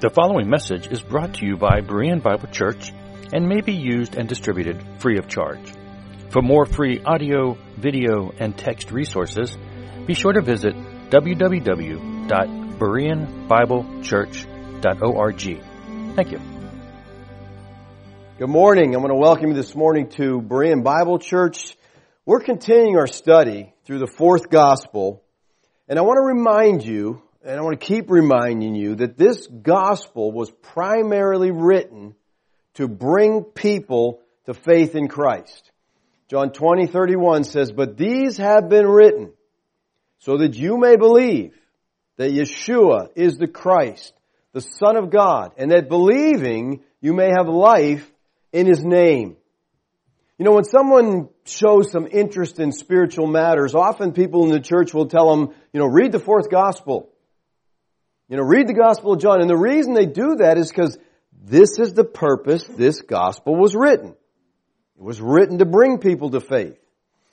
The following message is brought to you by Berean Bible Church and may be used and distributed free of charge. For more free audio, video, and text resources, be sure to visit www.bereanbiblechurch.org. Thank you. Good morning. I want to welcome you this morning to Berean Bible Church. We're continuing our study through the fourth gospel, and I want to remind you and I want to keep reminding you that this gospel was primarily written to bring people to faith in Christ. John 20, 31 says, But these have been written so that you may believe that Yeshua is the Christ, the Son of God, and that believing you may have life in His name. You know, when someone shows some interest in spiritual matters, often people in the church will tell them, you know, read the fourth gospel. You know, read the Gospel of John. And the reason they do that is because this is the purpose this Gospel was written. It was written to bring people to faith.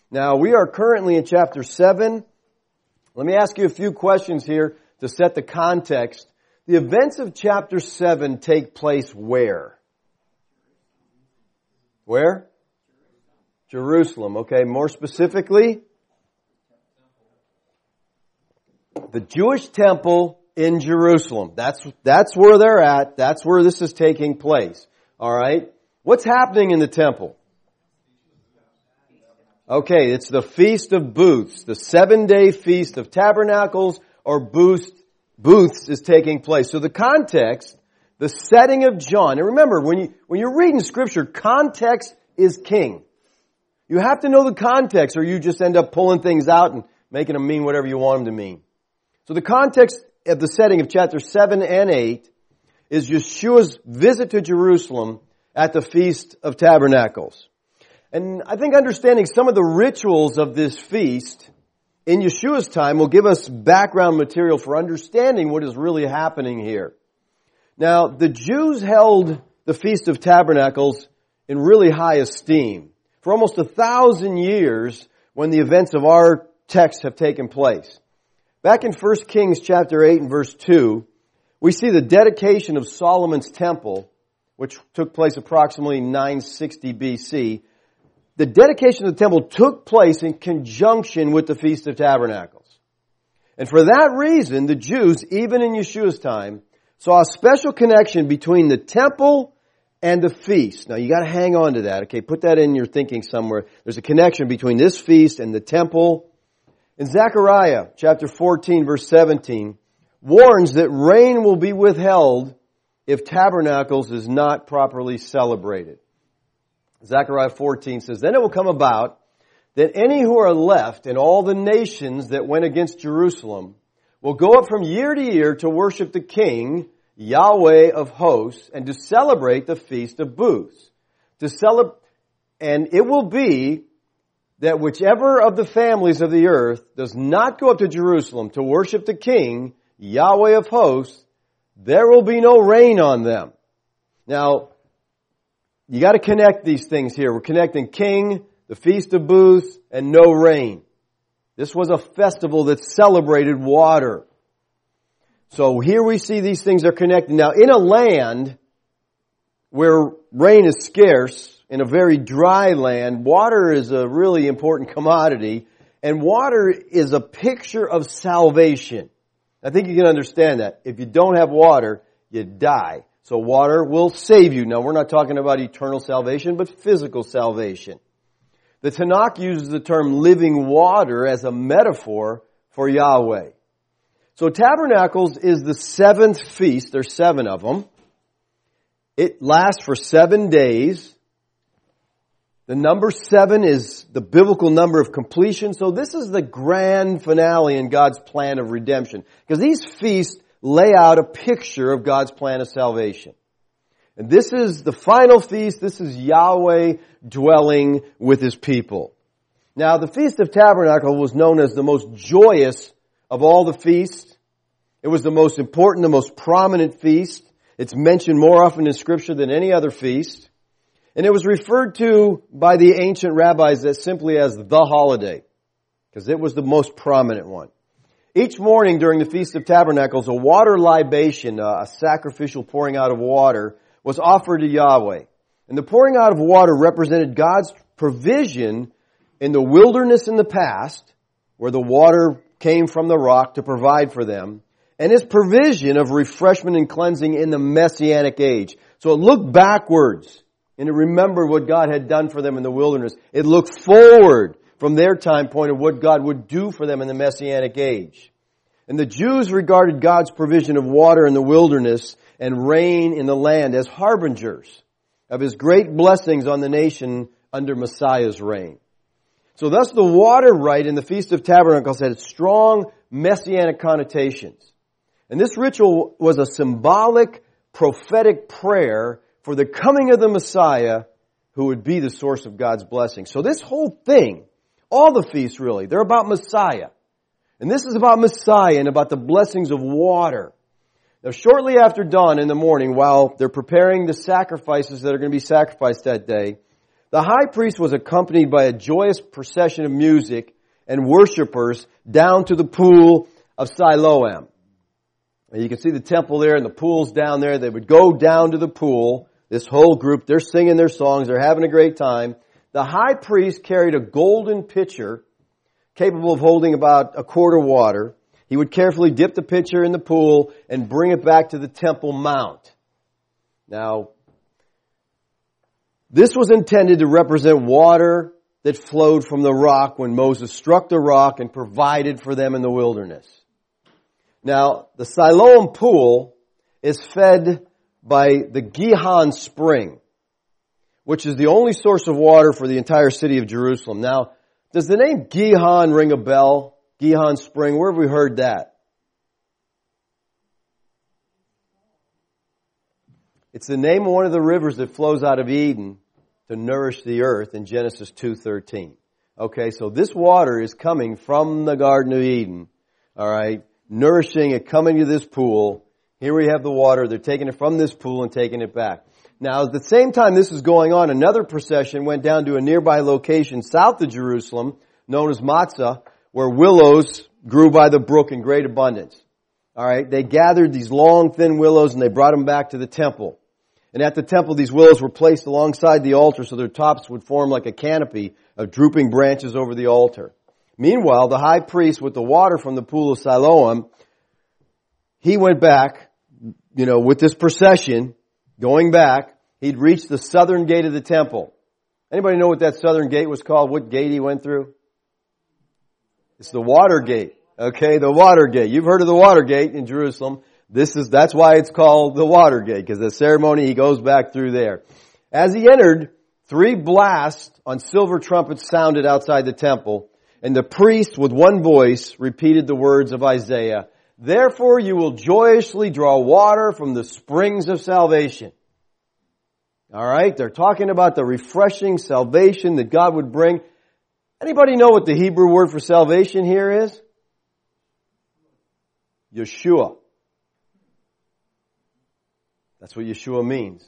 Now, we are currently in chapter 7. Let me ask you a few questions here to set the context. The events of chapter 7 take place where? Where? Jerusalem. Okay, more specifically? The Jewish temple in Jerusalem. That's, that's where they're at. That's where this is taking place. Alright? What's happening in the temple? Okay, it's the Feast of Booths. The seven day Feast of Tabernacles or booths, booths is taking place. So the context, the setting of John, and remember, when you, when you're reading scripture, context is king. You have to know the context or you just end up pulling things out and making them mean whatever you want them to mean. So the context at the setting of chapter 7 and 8 is Yeshua's visit to Jerusalem at the Feast of Tabernacles. And I think understanding some of the rituals of this feast in Yeshua's time will give us background material for understanding what is really happening here. Now, the Jews held the Feast of Tabernacles in really high esteem. For almost a thousand years when the events of our text have taken place. Back in 1 Kings chapter 8 and verse 2, we see the dedication of Solomon's temple, which took place approximately 960 BC. The dedication of the temple took place in conjunction with the Feast of Tabernacles. And for that reason, the Jews, even in Yeshua's time, saw a special connection between the temple and the feast. Now you gotta hang on to that, okay? Put that in your thinking somewhere. There's a connection between this feast and the temple in Zechariah chapter 14 verse 17 warns that rain will be withheld if tabernacles is not properly celebrated. Zechariah 14 says, Then it will come about that any who are left in all the nations that went against Jerusalem will go up from year to year to worship the King, Yahweh of hosts, and to celebrate the Feast of Booths. To celebrate, and it will be that whichever of the families of the earth does not go up to Jerusalem to worship the King, Yahweh of hosts, there will be no rain on them. Now, you gotta connect these things here. We're connecting King, the Feast of Booths, and no rain. This was a festival that celebrated water. So here we see these things are connected. Now, in a land where rain is scarce, in a very dry land, water is a really important commodity, and water is a picture of salvation. I think you can understand that. If you don't have water, you die. So water will save you. Now we're not talking about eternal salvation, but physical salvation. The Tanakh uses the term living water as a metaphor for Yahweh. So Tabernacles is the seventh feast. There's seven of them. It lasts for seven days. The number seven is the biblical number of completion. So this is the grand finale in God's plan of redemption. Because these feasts lay out a picture of God's plan of salvation. And this is the final feast. This is Yahweh dwelling with His people. Now the Feast of Tabernacle was known as the most joyous of all the feasts. It was the most important, the most prominent feast. It's mentioned more often in scripture than any other feast. And it was referred to by the ancient rabbis as simply as the holiday, because it was the most prominent one. Each morning during the Feast of Tabernacles, a water libation, uh, a sacrificial pouring out of water, was offered to Yahweh. And the pouring out of water represented God's provision in the wilderness in the past, where the water came from the rock to provide for them, and his provision of refreshment and cleansing in the messianic age. So it looked backwards and it remembered what God had done for them in the wilderness. It looked forward from their time point of what God would do for them in the messianic age. And the Jews regarded God's provision of water in the wilderness and rain in the land as harbingers of his great blessings on the nation under Messiah's reign. So thus the water rite in the Feast of Tabernacles had strong messianic connotations. And this ritual was a symbolic prophetic prayer for the coming of the Messiah who would be the source of God's blessing. So this whole thing, all the feasts really, they're about Messiah. And this is about Messiah and about the blessings of water. Now shortly after dawn in the morning, while they're preparing the sacrifices that are going to be sacrificed that day, the high priest was accompanied by a joyous procession of music and worshipers down to the pool of Siloam. And you can see the temple there and the pool's down there. They would go down to the pool. This whole group, they're singing their songs. They're having a great time. The high priest carried a golden pitcher capable of holding about a quart of water. He would carefully dip the pitcher in the pool and bring it back to the Temple Mount. Now, this was intended to represent water that flowed from the rock when Moses struck the rock and provided for them in the wilderness. Now, the Siloam pool is fed by the Gihon spring, which is the only source of water for the entire city of Jerusalem. Now, does the name Gihon ring a bell? Gihon Spring. Where have we heard that? It's the name of one of the rivers that flows out of Eden to nourish the earth in Genesis 2:13. Okay, so this water is coming from the Garden of Eden. All right, nourishing it, coming to this pool. Here we have the water. They're taking it from this pool and taking it back. Now, at the same time this was going on, another procession went down to a nearby location south of Jerusalem, known as Motza, where willows grew by the brook in great abundance. Alright, they gathered these long thin willows and they brought them back to the temple. And at the temple these willows were placed alongside the altar so their tops would form like a canopy of drooping branches over the altar. Meanwhile, the high priest with the water from the pool of Siloam, he went back, you know, with this procession, going back, he'd reached the southern gate of the temple. Anybody know what that southern gate was called? What gate he went through? It's the Watergate. Okay, the Watergate. You've heard of the Watergate in Jerusalem. This is, that's why it's called the Watergate, because the ceremony, he goes back through there. As he entered, three blasts on silver trumpets sounded outside the temple, and the priest with one voice repeated the words of Isaiah, Therefore you will joyously draw water from the springs of salvation. Alright, they're talking about the refreshing salvation that God would bring. Anybody know what the Hebrew word for salvation here is? Yeshua. That's what Yeshua means.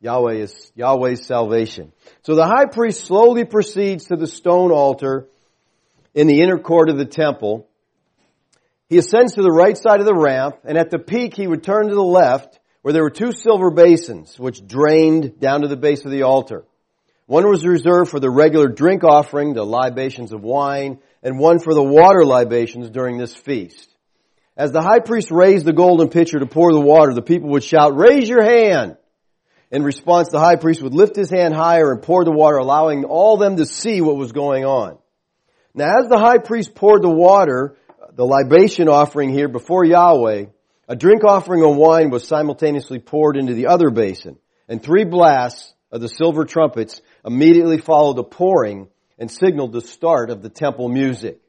Yahweh is Yahweh's salvation. So the high priest slowly proceeds to the stone altar in the inner court of the temple. He ascends to the right side of the ramp, and at the peak he would turn to the left, where there were two silver basins, which drained down to the base of the altar. One was reserved for the regular drink offering, the libations of wine, and one for the water libations during this feast. As the high priest raised the golden pitcher to pour the water, the people would shout, raise your hand! In response, the high priest would lift his hand higher and pour the water, allowing all them to see what was going on. Now as the high priest poured the water, the libation offering here before Yahweh, a drink offering of wine was simultaneously poured into the other basin, and three blasts of the silver trumpets immediately followed the pouring and signaled the start of the temple music.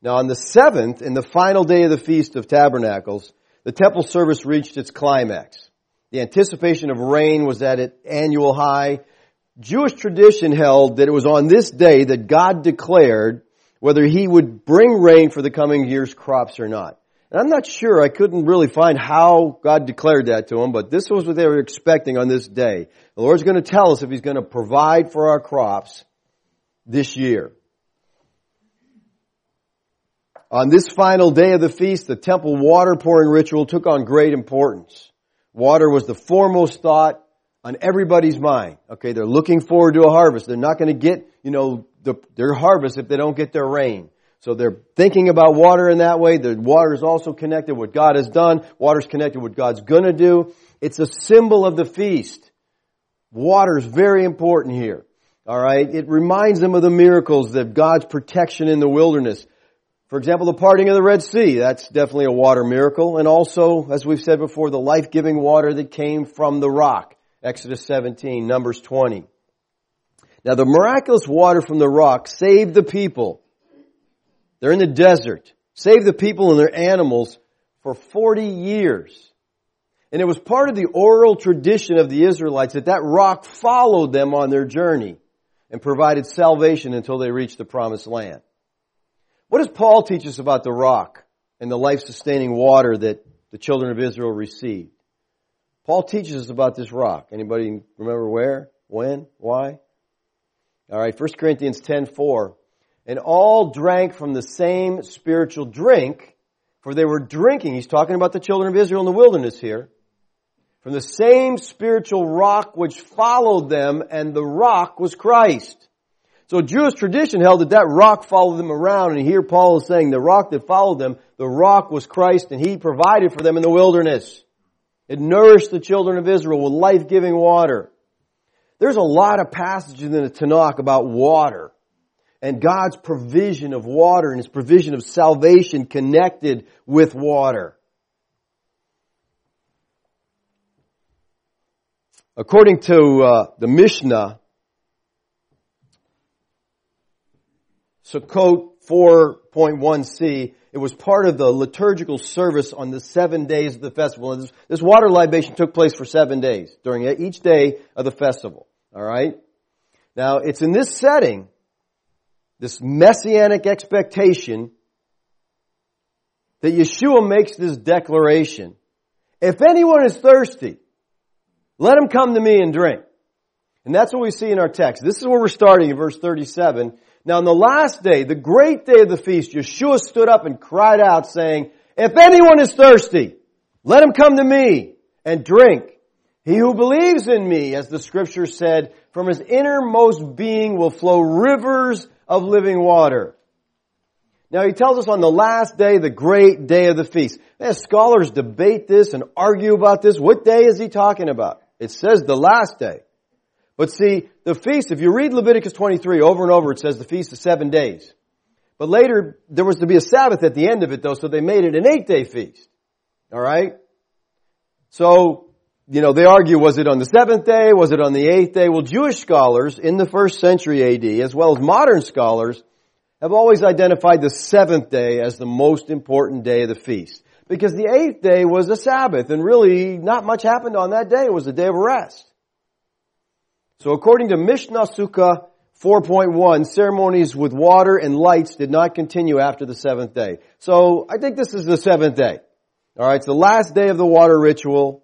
Now on the seventh, in the final day of the Feast of Tabernacles, the temple service reached its climax. The anticipation of rain was at its annual high. Jewish tradition held that it was on this day that God declared whether he would bring rain for the coming year's crops or not. And I'm not sure, I couldn't really find how God declared that to him, but this was what they were expecting on this day. The Lord's going to tell us if He's going to provide for our crops this year. On this final day of the feast, the temple water pouring ritual took on great importance. Water was the foremost thought on everybody's mind. Okay, they're looking forward to a harvest. They're not going to get, you know, the, their harvest if they don't get their rain. So they're thinking about water in that way. The water is also connected what God has done. Water's connected with what God's gonna do. It's a symbol of the feast. Water is very important here. Alright? It reminds them of the miracles that God's protection in the wilderness. For example, the parting of the Red Sea, that's definitely a water miracle. And also, as we've said before, the life-giving water that came from the rock. Exodus 17, Numbers 20. Now the miraculous water from the rock saved the people. They're in the desert. Saved the people and their animals for 40 years. And it was part of the oral tradition of the Israelites that that rock followed them on their journey and provided salvation until they reached the promised land. What does Paul teach us about the rock and the life-sustaining water that the children of Israel received? Paul teaches us about this rock. Anybody remember where, when, why? All right, 1 Corinthians 10:4. And all drank from the same spiritual drink, for they were drinking. He's talking about the children of Israel in the wilderness here. From the same spiritual rock which followed them, and the rock was Christ. So Jewish tradition held that that rock followed them around, and here Paul is saying the rock that followed them, the rock was Christ, and he provided for them in the wilderness. It nourished the children of Israel with life-giving water. There's a lot of passages in the Tanakh about water and God's provision of water and His provision of salvation connected with water. According to uh, the Mishnah, Sukkot 4.1c, it was part of the liturgical service on the seven days of the festival. This, this water libation took place for seven days during each day of the festival. Alright? Now, it's in this setting, this messianic expectation, that Yeshua makes this declaration. If anyone is thirsty, let him come to me and drink. And that's what we see in our text. This is where we're starting in verse 37. Now on the last day, the great day of the feast, Yeshua stood up and cried out saying, if anyone is thirsty, let him come to me and drink. He who believes in me, as the scripture said, from his innermost being will flow rivers of living water. Now he tells us on the last day, the great day of the feast. As scholars debate this and argue about this. What day is he talking about? It says the last day. But see, the feast, if you read Leviticus 23 over and over, it says the feast is seven days. But later, there was to be a Sabbath at the end of it though, so they made it an eight day feast. Alright? So, you know, they argue, was it on the seventh day? Was it on the eighth day? Well, Jewish scholars in the first century AD, as well as modern scholars, have always identified the seventh day as the most important day of the feast. Because the eighth day was a Sabbath, and really not much happened on that day. It was a day of rest. So according to Mishnah Sukkah 4.1, ceremonies with water and lights did not continue after the seventh day. So I think this is the seventh day. Alright, it's the last day of the water ritual.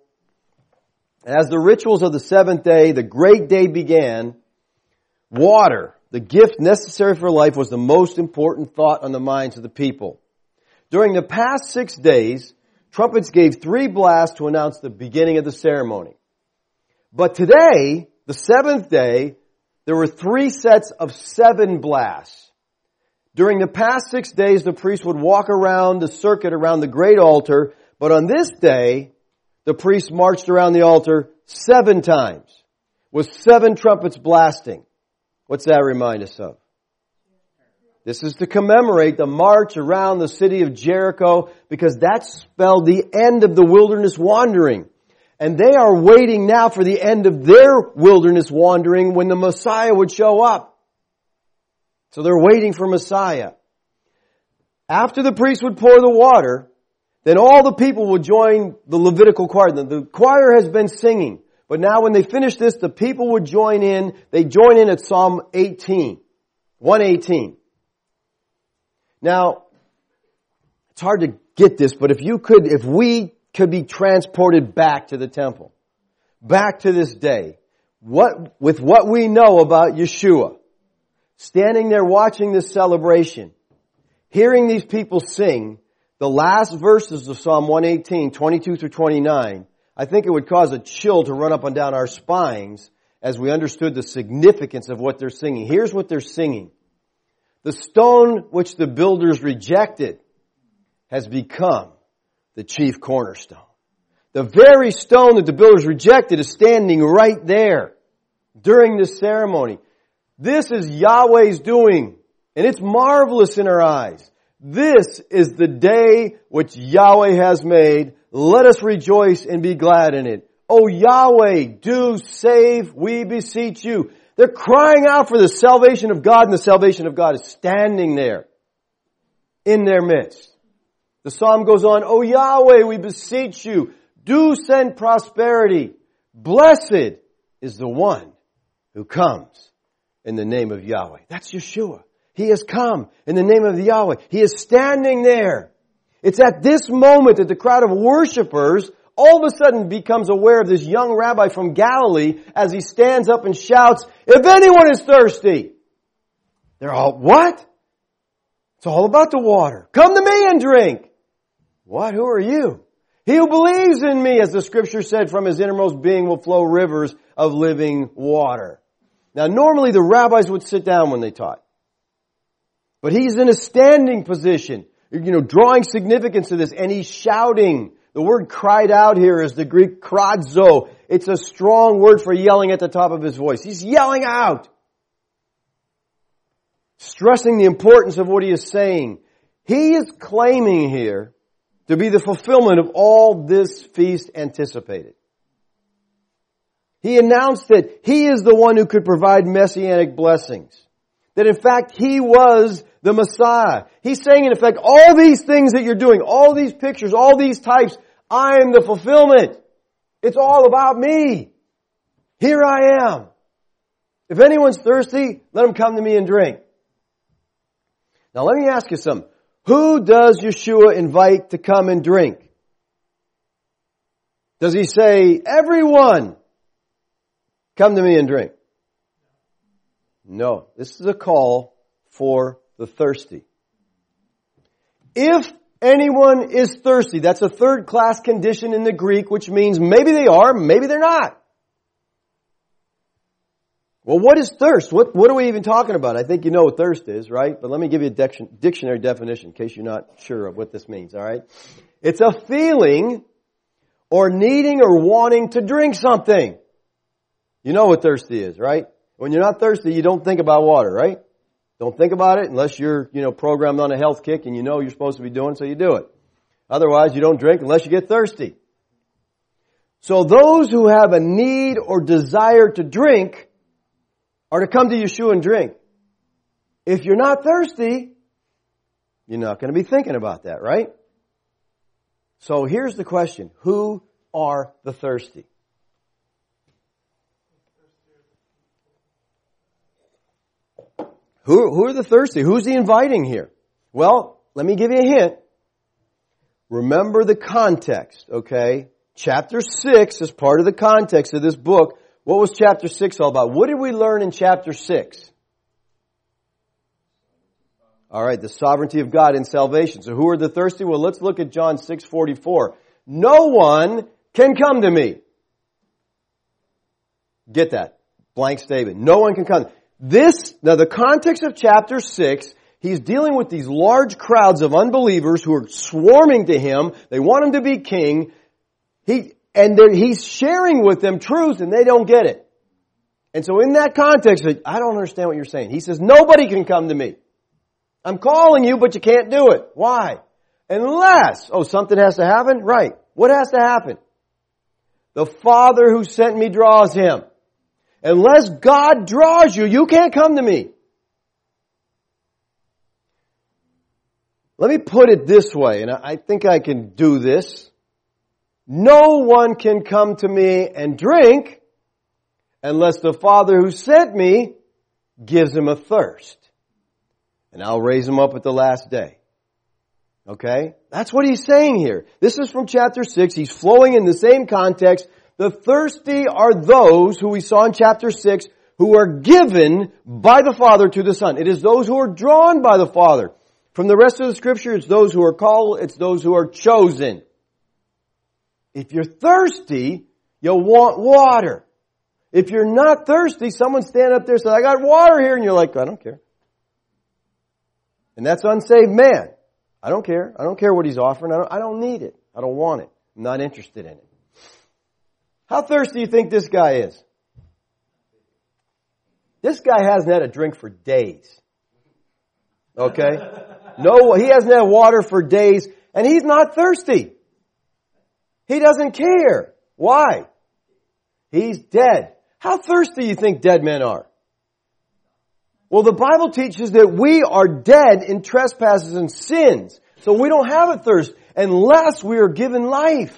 As the rituals of the seventh day, the great day began, water, the gift necessary for life, was the most important thought on the minds of the people. During the past six days, trumpets gave three blasts to announce the beginning of the ceremony. But today, the seventh day, there were three sets of seven blasts. During the past six days, the priest would walk around the circuit around the great altar, but on this day, the priest marched around the altar seven times with seven trumpets blasting. What's that remind us of? This is to commemorate the march around the city of Jericho because that spelled the end of the wilderness wandering. And they are waiting now for the end of their wilderness wandering when the Messiah would show up. So they're waiting for Messiah. After the priest would pour the water, then all the people would join the Levitical choir. The choir has been singing. But now when they finish this, the people would join in. They join in at Psalm 18. 118. Now, it's hard to get this, but if you could, if we could be transported back to the temple, back to this day, what, with what we know about Yeshua, standing there watching this celebration, hearing these people sing the last verses of Psalm 118, 22 through 29, I think it would cause a chill to run up and down our spines as we understood the significance of what they're singing. Here's what they're singing. The stone which the builders rejected has become the chief cornerstone. The very stone that the builders rejected is standing right there during this ceremony. This is Yahweh's doing, and it's marvelous in our eyes. This is the day which Yahweh has made. Let us rejoice and be glad in it. Oh Yahweh, do save, we beseech you. They're crying out for the salvation of God and the salvation of God is standing there in their midst. The psalm goes on, Oh Yahweh, we beseech you, do send prosperity. Blessed is the one who comes in the name of Yahweh. That's Yeshua. He has come in the name of Yahweh. He is standing there. It's at this moment that the crowd of worshipers all of a sudden becomes aware of this young rabbi from Galilee as he stands up and shouts, if anyone is thirsty, they're all, what? It's all about the water. Come to me and drink. What? Who are you? He who believes in me, as the scripture said, from his innermost being will flow rivers of living water. Now normally the rabbis would sit down when they taught. But he's in a standing position, you know, drawing significance to this, and he's shouting. The word cried out here is the Greek krazo. It's a strong word for yelling at the top of his voice. He's yelling out. Stressing the importance of what he is saying. He is claiming here to be the fulfillment of all this feast anticipated. He announced that he is the one who could provide messianic blessings. That in fact he was the Messiah. He's saying in effect, all these things that you're doing, all these pictures, all these types, I am the fulfillment. It's all about me. Here I am. If anyone's thirsty, let him come to me and drink. Now let me ask you something. Who does Yeshua invite to come and drink? Does he say, everyone, come to me and drink? No. This is a call for the thirsty. If anyone is thirsty, that's a third class condition in the Greek, which means maybe they are, maybe they're not. Well, what is thirst? What, what are we even talking about? I think you know what thirst is, right? But let me give you a dictionary definition in case you're not sure of what this means, alright? It's a feeling or needing or wanting to drink something. You know what thirsty is, right? When you're not thirsty, you don't think about water, right? Don't think about it unless you're, you know, programmed on a health kick and you know you're supposed to be doing, so you do it. Otherwise, you don't drink unless you get thirsty. So those who have a need or desire to drink are to come to Yeshua and drink. If you're not thirsty, you're not going to be thinking about that, right? So here's the question. Who are the thirsty? Who, who are the thirsty? Who's he inviting here? Well, let me give you a hint. Remember the context, okay? Chapter 6 is part of the context of this book what was chapter 6 all about? What did we learn in chapter 6? Alright, the sovereignty of God in salvation. So who are the thirsty? Well, let's look at John 6:44. No one can come to me. Get that. Blank statement. No one can come. This, now the context of chapter 6, he's dealing with these large crowds of unbelievers who are swarming to him. They want him to be king. He, and he's sharing with them truth and they don't get it. And so in that context, I don't understand what you're saying. He says, nobody can come to me. I'm calling you, but you can't do it. Why? Unless, oh, something has to happen? Right. What has to happen? The Father who sent me draws him. Unless God draws you, you can't come to me. Let me put it this way, and I think I can do this. No one can come to me and drink unless the Father who sent me gives him a thirst. And I'll raise him up at the last day. Okay? That's what he's saying here. This is from chapter 6. He's flowing in the same context. The thirsty are those who we saw in chapter 6 who are given by the Father to the Son. It is those who are drawn by the Father. From the rest of the scripture, it's those who are called, it's those who are chosen. If you're thirsty, you'll want water. If you're not thirsty, someone stand up there and say, I got water here, and you're like, I don't care. And that's unsaved man. I don't care. I don't care what he's offering. I don't, I don't need it. I don't want it. I'm not interested in it. How thirsty do you think this guy is? This guy hasn't had a drink for days. Okay? No, he hasn't had water for days, and he's not thirsty. He doesn't care. Why? He's dead. How thirsty do you think dead men are? Well, the Bible teaches that we are dead in trespasses and sins. So we don't have a thirst unless we are given life.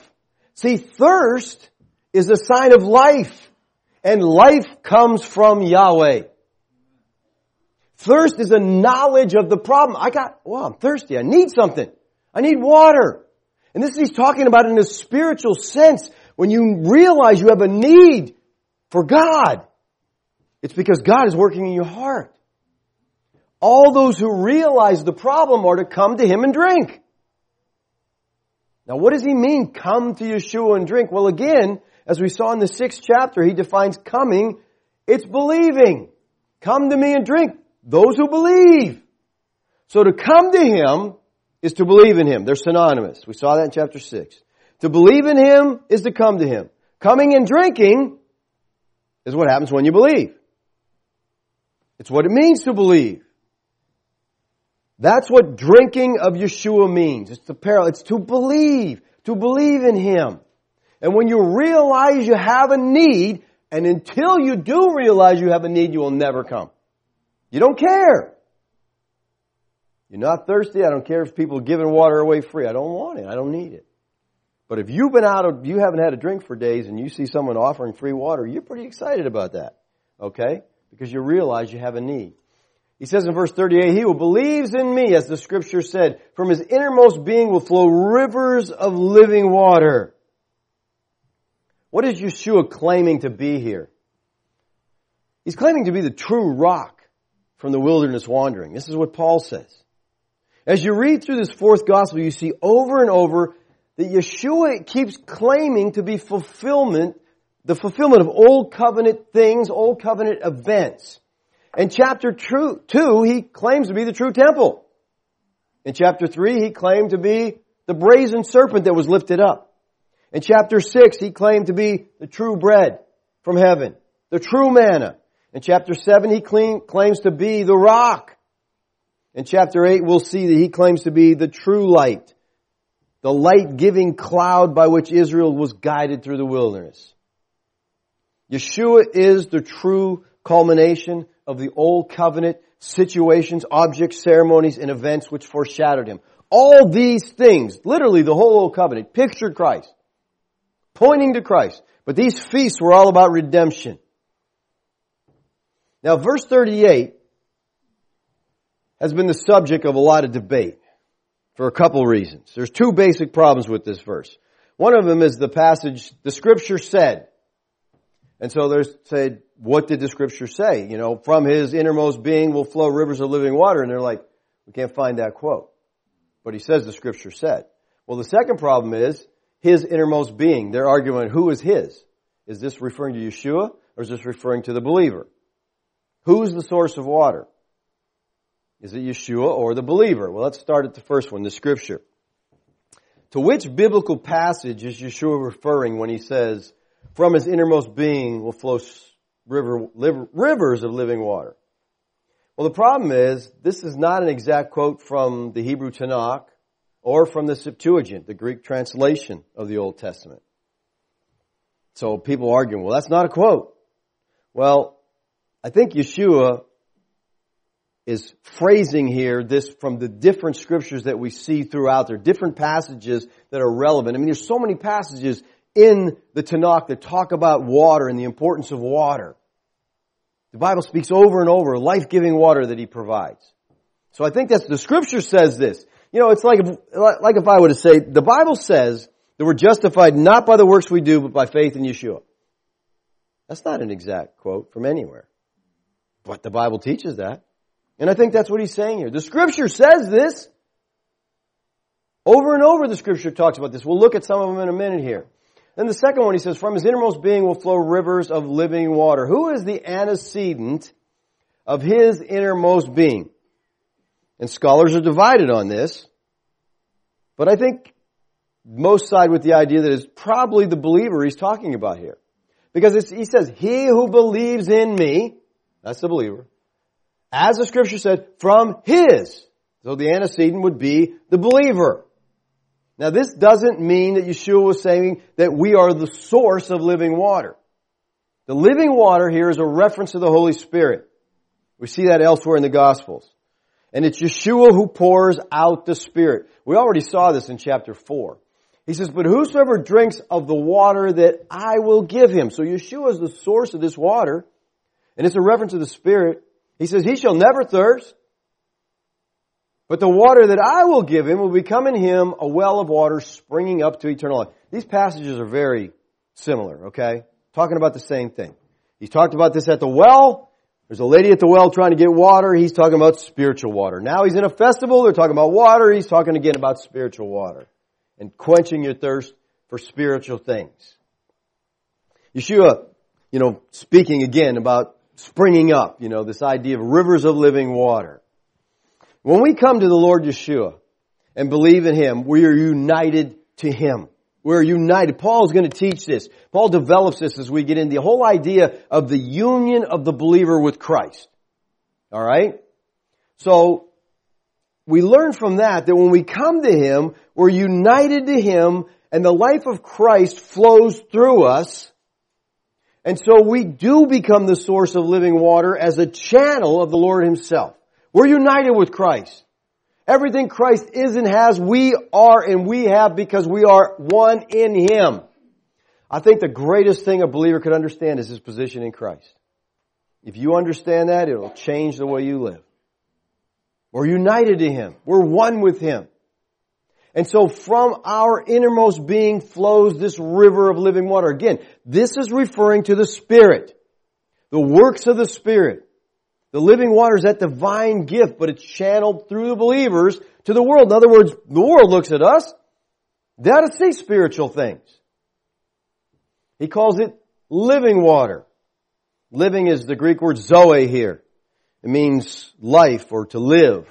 See, thirst is a sign of life. And life comes from Yahweh. Thirst is a knowledge of the problem. I got, well, I'm thirsty. I need something. I need water. And this is he's talking about in a spiritual sense. When you realize you have a need for God, it's because God is working in your heart. All those who realize the problem are to come to Him and drink. Now what does He mean, come to Yeshua and drink? Well again, as we saw in the sixth chapter, He defines coming, it's believing. Come to me and drink. Those who believe. So to come to Him is to believe in Him. They're synonymous. We saw that in chapter 6. To believe in Him is to come to Him. Coming and drinking is what happens when you believe. It's what it means to believe. That's what drinking of Yeshua means. It's the parallel. It's to believe. To believe in Him. And when you realize you have a need, and until you do realize you have a need, you will never come. You don't care. You're not thirsty. I don't care if people are giving water away free. I don't want it. I don't need it. But if you've been out of, you haven't had a drink for days and you see someone offering free water, you're pretty excited about that. Okay? Because you realize you have a need. He says in verse 38, He who believes in me, as the scripture said, from his innermost being will flow rivers of living water. What is Yeshua claiming to be here? He's claiming to be the true rock from the wilderness wandering. This is what Paul says. As you read through this fourth gospel, you see over and over that Yeshua keeps claiming to be fulfillment, the fulfillment of old covenant things, old covenant events. In chapter two, he claims to be the true temple. In chapter three, he claimed to be the brazen serpent that was lifted up. In chapter six, he claimed to be the true bread from heaven, the true manna. In chapter 7, he claims to be the rock. In chapter 8, we'll see that he claims to be the true light, the light-giving cloud by which Israel was guided through the wilderness. Yeshua is the true culmination of the old covenant situations, objects, ceremonies, and events which foreshadowed him. All these things, literally the whole old covenant, pictured Christ, pointing to Christ. But these feasts were all about redemption. Now verse 38 has been the subject of a lot of debate for a couple reasons. There's two basic problems with this verse. One of them is the passage, the scripture said. And so there's said, what did the scripture say? You know, from his innermost being will flow rivers of living water. And they're like, we can't find that quote. But he says the scripture said. Well, the second problem is his innermost being. They're arguing who is his? Is this referring to Yeshua or is this referring to the believer? Who's the source of water? Is it Yeshua or the believer? Well, let's start at the first one, the scripture. To which biblical passage is Yeshua referring when he says, from his innermost being will flow river, rivers of living water? Well, the problem is, this is not an exact quote from the Hebrew Tanakh or from the Septuagint, the Greek translation of the Old Testament. So people arguing, well, that's not a quote. Well, I think Yeshua is phrasing here this from the different scriptures that we see throughout there, different passages that are relevant. I mean, there's so many passages in the Tanakh that talk about water and the importance of water. The Bible speaks over and over life-giving water that He provides. So I think that's, the scripture says this. You know, it's like if, like if I were to say, the Bible says that we're justified not by the works we do, but by faith in Yeshua. That's not an exact quote from anywhere. But the Bible teaches that. And I think that's what he's saying here. The scripture says this. Over and over the scripture talks about this. We'll look at some of them in a minute here. Then the second one he says, from his innermost being will flow rivers of living water. Who is the antecedent of his innermost being? And scholars are divided on this. But I think most side with the idea that it's probably the believer he's talking about here. Because he says, he who believes in me, that's the believer, as the scripture said, from his. So the antecedent would be the believer. Now this doesn't mean that Yeshua was saying that we are the source of living water. The living water here is a reference to the Holy Spirit. We see that elsewhere in the Gospels. And it's Yeshua who pours out the Spirit. We already saw this in chapter 4. He says, but whosoever drinks of the water that I will give him. So Yeshua is the source of this water. And it's a reference to the Spirit. He says, he shall never thirst. But the water that I will give him will become in him a well of water springing up to eternal life. These passages are very similar, okay? Talking about the same thing. He's talked about this at the well. There's a lady at the well trying to get water. He's talking about spiritual water. Now he's in a festival. They're talking about water. He's talking again about spiritual water and quenching your thirst for spiritual things. Yeshua, you know, speaking again about springing up, you know, this idea of rivers of living water. When we come to the Lord Yeshua and believe in Him, we are united to Him. We're united. Paul is going to teach this. Paul develops this as we get in the whole idea of the union of the believer with Christ. Alright? So, we learn from that that when we come to Him, we're united to Him and the life of Christ flows through us. And so we do become the source of living water as a channel of the Lord Himself. We're united with Christ. Everything Christ is and has, we are and we have because we are one in Him. I think the greatest thing a believer could understand is his position in Christ. If you understand that, it'll change the way you live. We're united to Him. We're one with Him. And so from our innermost being flows this river of living water. Again, this is referring to the Spirit. The works of the Spirit. The living water is that divine gift, but it's channeled through the believers to the world. In other words, the world looks at us. They ought to see spiritual things. He calls it living water. Living is the Greek word zoe here. It means life or to live.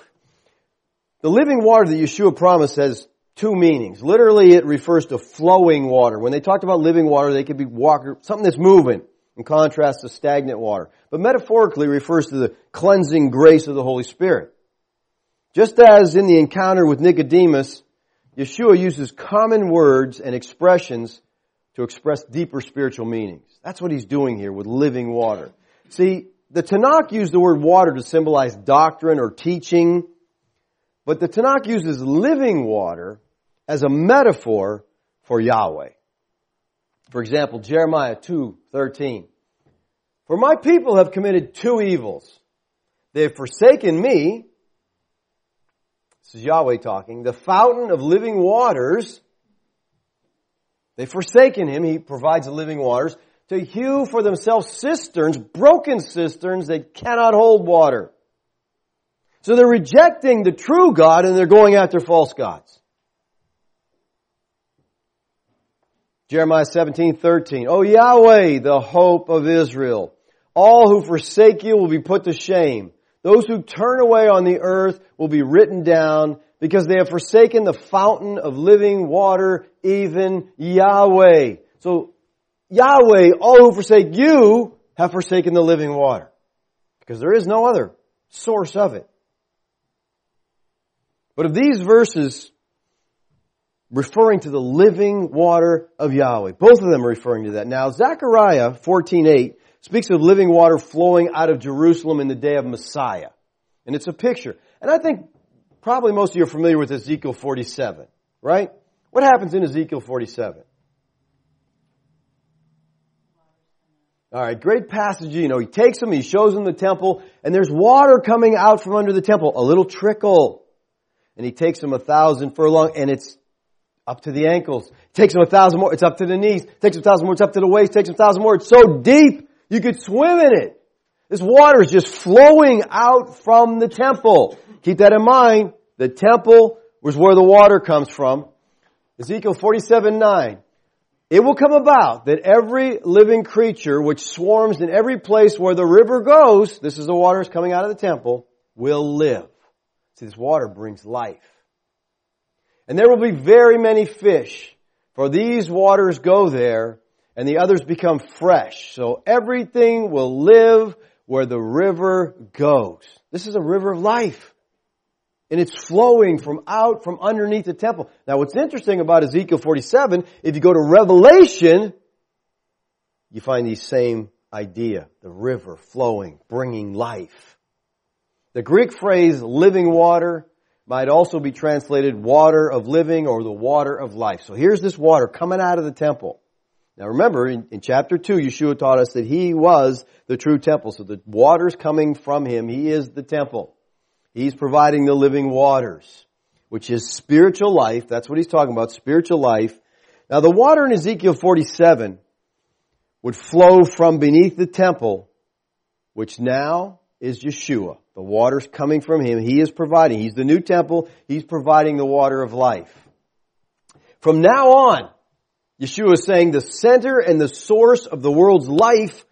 The living water that Yeshua promised has two meanings. Literally, it refers to flowing water. When they talked about living water, they could be water, something that's moving in contrast to stagnant water. But metaphorically refers to the cleansing grace of the Holy Spirit. Just as in the encounter with Nicodemus, Yeshua uses common words and expressions to express deeper spiritual meanings. That's what he's doing here with living water. See, the Tanakh used the word water to symbolize doctrine or teaching, but the Tanakh uses living water as a metaphor for Yahweh. For example, Jeremiah 2:13. For my people have committed two evils. They have forsaken me, this is Yahweh talking, the fountain of living waters. They've forsaken him, he provides the living waters, to hew for themselves cisterns, broken cisterns that cannot hold water. So they're rejecting the true God and they're going after false gods. Jeremiah 17, 13. Oh Yahweh, the hope of Israel. All who forsake you will be put to shame. Those who turn away on the earth will be written down because they have forsaken the fountain of living water, even Yahweh. So Yahweh, all who forsake you have forsaken the living water. Because there is no other source of it. But of these verses referring to the living water of Yahweh, both of them are referring to that. Now, Zechariah 14.8 speaks of living water flowing out of Jerusalem in the day of Messiah. And it's a picture. And I think probably most of you are familiar with Ezekiel 47, right? What happens in Ezekiel 47? All right, great passage. You know, he takes them, he shows them the temple, and there's water coming out from under the temple, a little trickle. And he takes them a thousand furlong, and it's up to the ankles. Takes them a thousand more, it's up to the knees. Takes them a thousand more, it's up to the waist. Takes them a thousand more, it's so deep, you could swim in it. This water is just flowing out from the temple. Keep that in mind. The temple was where the water comes from. Ezekiel 47, 9. It will come about that every living creature which swarms in every place where the river goes, this is the water is coming out of the temple, will live. See, this water brings life. And there will be very many fish, for these waters go there, and the others become fresh. So everything will live where the river goes. This is a river of life. And it's flowing from out from underneath the temple. Now what's interesting about Ezekiel 47, if you go to Revelation, you find the same idea. The river flowing, bringing life. The Greek phrase living water might also be translated water of living or the water of life. So here's this water coming out of the temple. Now remember, in, in, chapter 2, Yeshua taught us that He was the true temple. So the water's coming from Him. He is the temple. He's providing the living waters, which is spiritual life. That's what he's talking about, spiritual life. Now the water in Ezekiel 47 would flow from beneath the temple, which now is Yeshua. The water's coming from him. He is providing. He's the new temple. He's providing the water of life. From now on, Yeshua is saying the center and the source of the world's life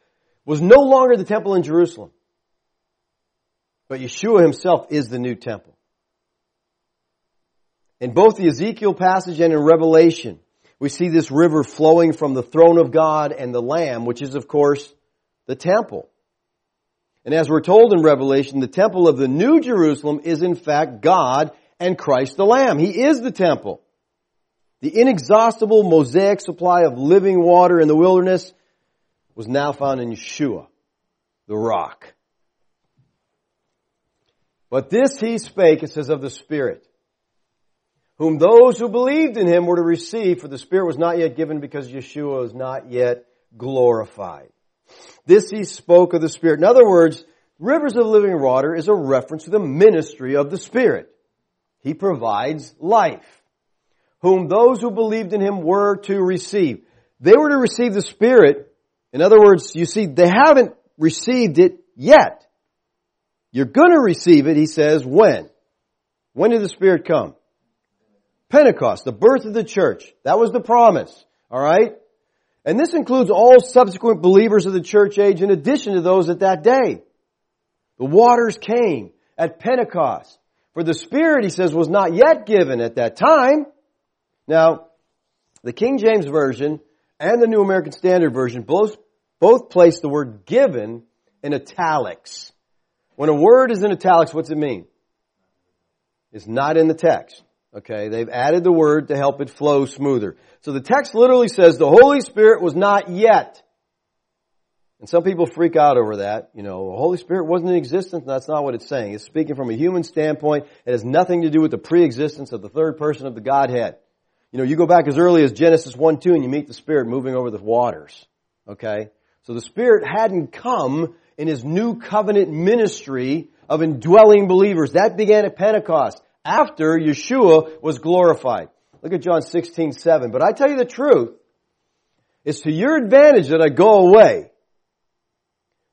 was no longer the temple in Jerusalem. But Yeshua himself is the new temple. In both the Ezekiel passage and in Revelation, we see this river flowing from the throne of God and the Lamb, which is of course the temple. And as we're told in Revelation, the temple of the New Jerusalem is in fact God and Christ the Lamb. He is the temple. The inexhaustible mosaic supply of living water in the wilderness was now found in Yeshua, the rock. But this he spake, it says, of the Spirit, whom those who believed in him were to receive, for the Spirit was not yet given because Yeshua was not yet glorified. This he spoke of the Spirit. In other words, rivers of living water is a reference to the ministry of the Spirit. He provides life, whom those who believed in him were to receive. They were to receive the Spirit. In other words, you see, they haven't received it yet. You're gonna receive it, he says, when? When did the Spirit come? Pentecost, the birth of the church. That was the promise. Alright? And this includes all subsequent believers of the church age in addition to those at that day. The waters came at Pentecost. For the Spirit, he says, was not yet given at that time. Now, the King James Version and the New American Standard Version both, both place the word given in italics. When a word is in italics, what's it mean? It's not in the text. Okay, they've added the word to help it flow smoother. So the text literally says the Holy Spirit was not yet. And some people freak out over that. You know, the Holy Spirit wasn't in existence. That's not what it's saying. It's speaking from a human standpoint. It has nothing to do with the pre-existence of the third person of the Godhead. You know, you go back as early as Genesis 1, 2 and you meet the Spirit moving over the waters. Okay? So the Spirit hadn't come in his new covenant ministry of indwelling believers. That began at Pentecost after Yeshua was glorified. Look at John 16, 7. But I tell you the truth, it's to your advantage that I go away.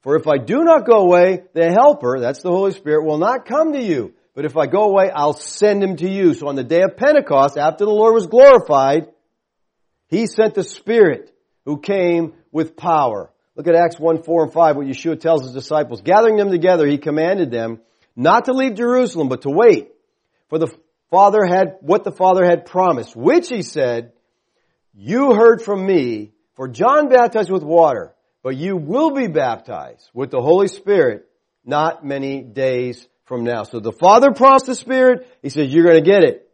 For if I do not go away, the helper, that's the Holy Spirit, will not come to you. But if I go away, I'll send him to you. So on the day of Pentecost, after the Lord was glorified, he sent the Spirit who came with power. Look at Acts 1, 4 and 5, what Yeshua tells his disciples. Gathering them together, he commanded them not to leave Jerusalem, but to wait. For the Father had, what the Father had promised, which he said, you heard from me, for John baptized with water, but you will be baptized with the Holy Spirit not many days from now. So the Father promised the Spirit, he says, you're going to get it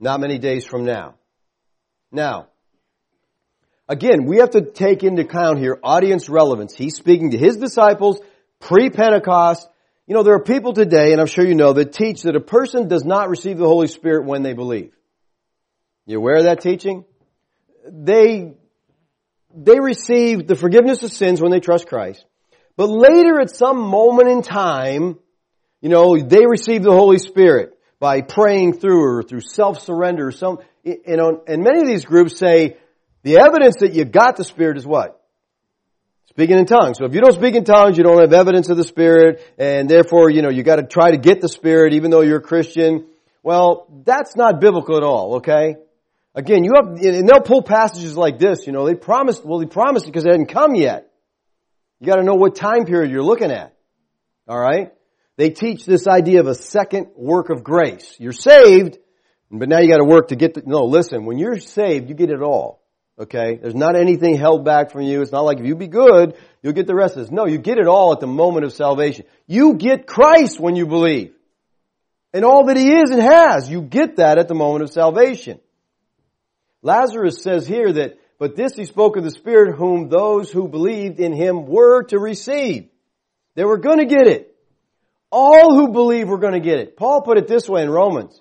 not many days from now. Now, Again, we have to take into account here audience relevance. He's speaking to his disciples pre-Pentecost. You know, there are people today, and I'm sure you know, that teach that a person does not receive the Holy Spirit when they believe. You aware of that teaching? They, they receive the forgiveness of sins when they trust Christ. But later at some moment in time, you know, they receive the Holy Spirit by praying through or through self-surrender. or Some, you know, and many of these groups say, the evidence that you got the Spirit is what? Speaking in tongues. So if you don't speak in tongues, you don't have evidence of the Spirit, and therefore, you know, you gotta try to get the Spirit even though you're a Christian. Well, that's not biblical at all, okay? Again, you have, and they'll pull passages like this, you know, they promised, well, they promised because it hadn't come yet. You gotta know what time period you're looking at. Alright? They teach this idea of a second work of grace. You're saved, but now you gotta work to get the, no, listen, when you're saved, you get it all. Okay? There's not anything held back from you. It's not like if you be good, you'll get the rest of this. No, you get it all at the moment of salvation. You get Christ when you believe. And all that He is and has, you get that at the moment of salvation. Lazarus says here that, but this he spoke of the Spirit whom those who believed in Him were to receive. They were gonna get it. All who believe were gonna get it. Paul put it this way in Romans.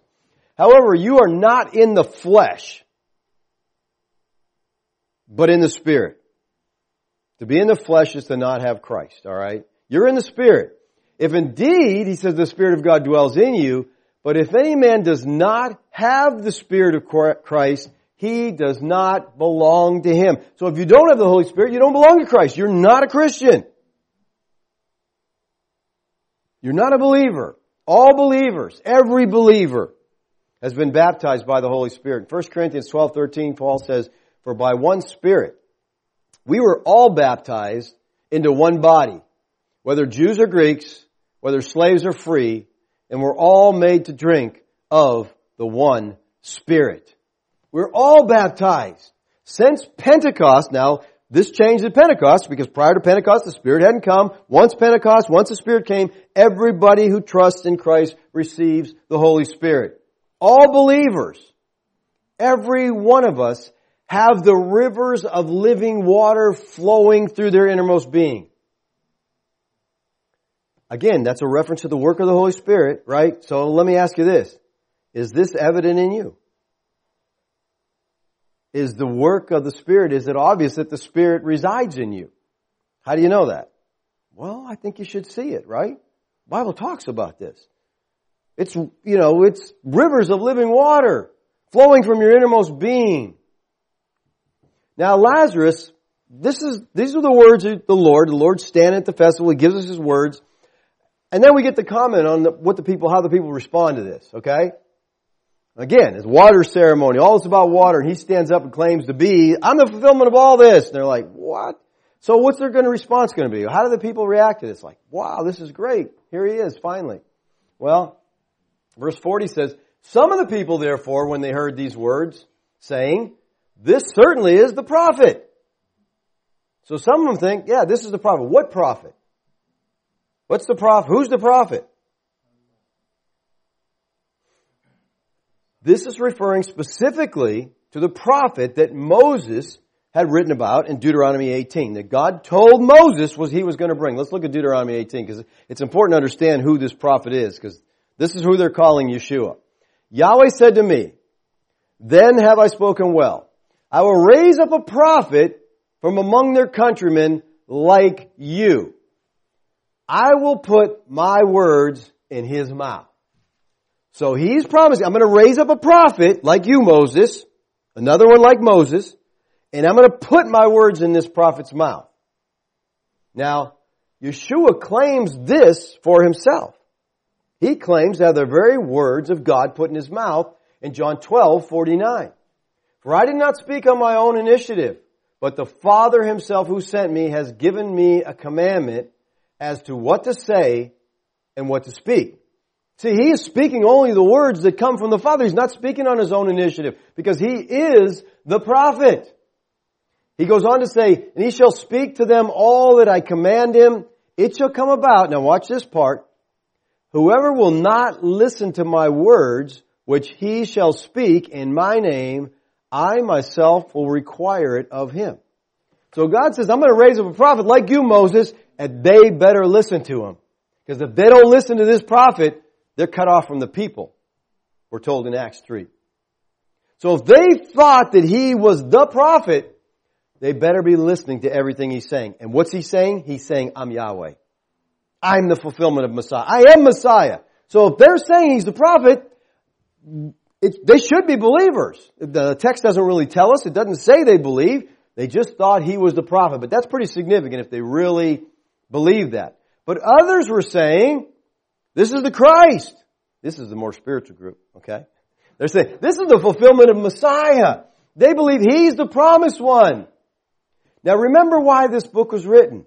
However, you are not in the flesh but in the Spirit. To be in the flesh is to not have Christ, alright? You're in the Spirit. If indeed, he says, the Spirit of God dwells in you, but if any man does not have the Spirit of Christ, he does not belong to him. So if you don't have the Holy Spirit, you don't belong to Christ. You're not a Christian. You're not a believer. All believers, every believer has been baptized by the Holy Spirit. 1 Corinthians 12, 13, Paul says, for by one Spirit, we were all baptized into one body, whether Jews or Greeks, whether slaves or free, and we're all made to drink of the one Spirit. We're all baptized. Since Pentecost, now, this changed at Pentecost because prior to Pentecost, the Spirit hadn't come. Once Pentecost, once the Spirit came, everybody who trusts in Christ receives the Holy Spirit. All believers, every one of us have the rivers of living water flowing through their innermost being. Again, that's a reference to the work of the Holy Spirit, right? So let me ask you this. Is this evident in you? Is the work of the Spirit, is it obvious that the Spirit resides in you? How do you know that? Well, I think you should see it, right? The Bible talks about this. It's, you know, it's rivers of living water flowing from your innermost being. Now Lazarus, this is, these are the words of the Lord. The Lord standing at the festival. He gives us His words. And then we get the comment on the, what the people, how the people respond to this, okay? Again, it's water ceremony. All this about water. And he stands up and claims to be, I'm the fulfillment of all this. And they're like, what? So what's their going to response going to be? How do the people react to this? Like, wow, this is great. Here he is, finally. Well, verse 40 says, some of the people therefore, when they heard these words, saying, this certainly is the prophet. So some of them think, yeah, this is the prophet. What prophet? What's the prophet? Who's the prophet? This is referring specifically to the prophet that Moses had written about in Deuteronomy 18, that God told Moses was he was going to bring. Let's look at Deuteronomy 18 because it's important to understand who this prophet is because this is who they're calling Yeshua. Yahweh said to me, then have I spoken well. I will raise up a prophet from among their countrymen like you. I will put my words in his mouth. So he's promising, I'm going to raise up a prophet like you, Moses, another one like Moses, and I'm going to put my words in this prophet's mouth. Now, Yeshua claims this for himself. He claims to have the very words of God put in his mouth in John 12, 49. For I did not speak on my own initiative, but the Father himself who sent me has given me a commandment as to what to say and what to speak. See, he is speaking only the words that come from the Father. He's not speaking on his own initiative because he is the prophet. He goes on to say, and he shall speak to them all that I command him. It shall come about, now watch this part, whoever will not listen to my words, which he shall speak in my name, I myself will require it of him. So God says, I'm going to raise up a prophet like you, Moses, and they better listen to him. Because if they don't listen to this prophet, they're cut off from the people. We're told in Acts 3. So if they thought that he was the prophet, they better be listening to everything he's saying. And what's he saying? He's saying, I'm Yahweh. I'm the fulfillment of Messiah. I am Messiah. So if they're saying he's the prophet, it, they should be believers. The text doesn't really tell us. It doesn't say they believe. They just thought he was the prophet, but that's pretty significant if they really believe that. But others were saying, this is the Christ. This is the more spiritual group, okay? They're saying, this is the fulfillment of Messiah. They believe he's the promised one. Now remember why this book was written.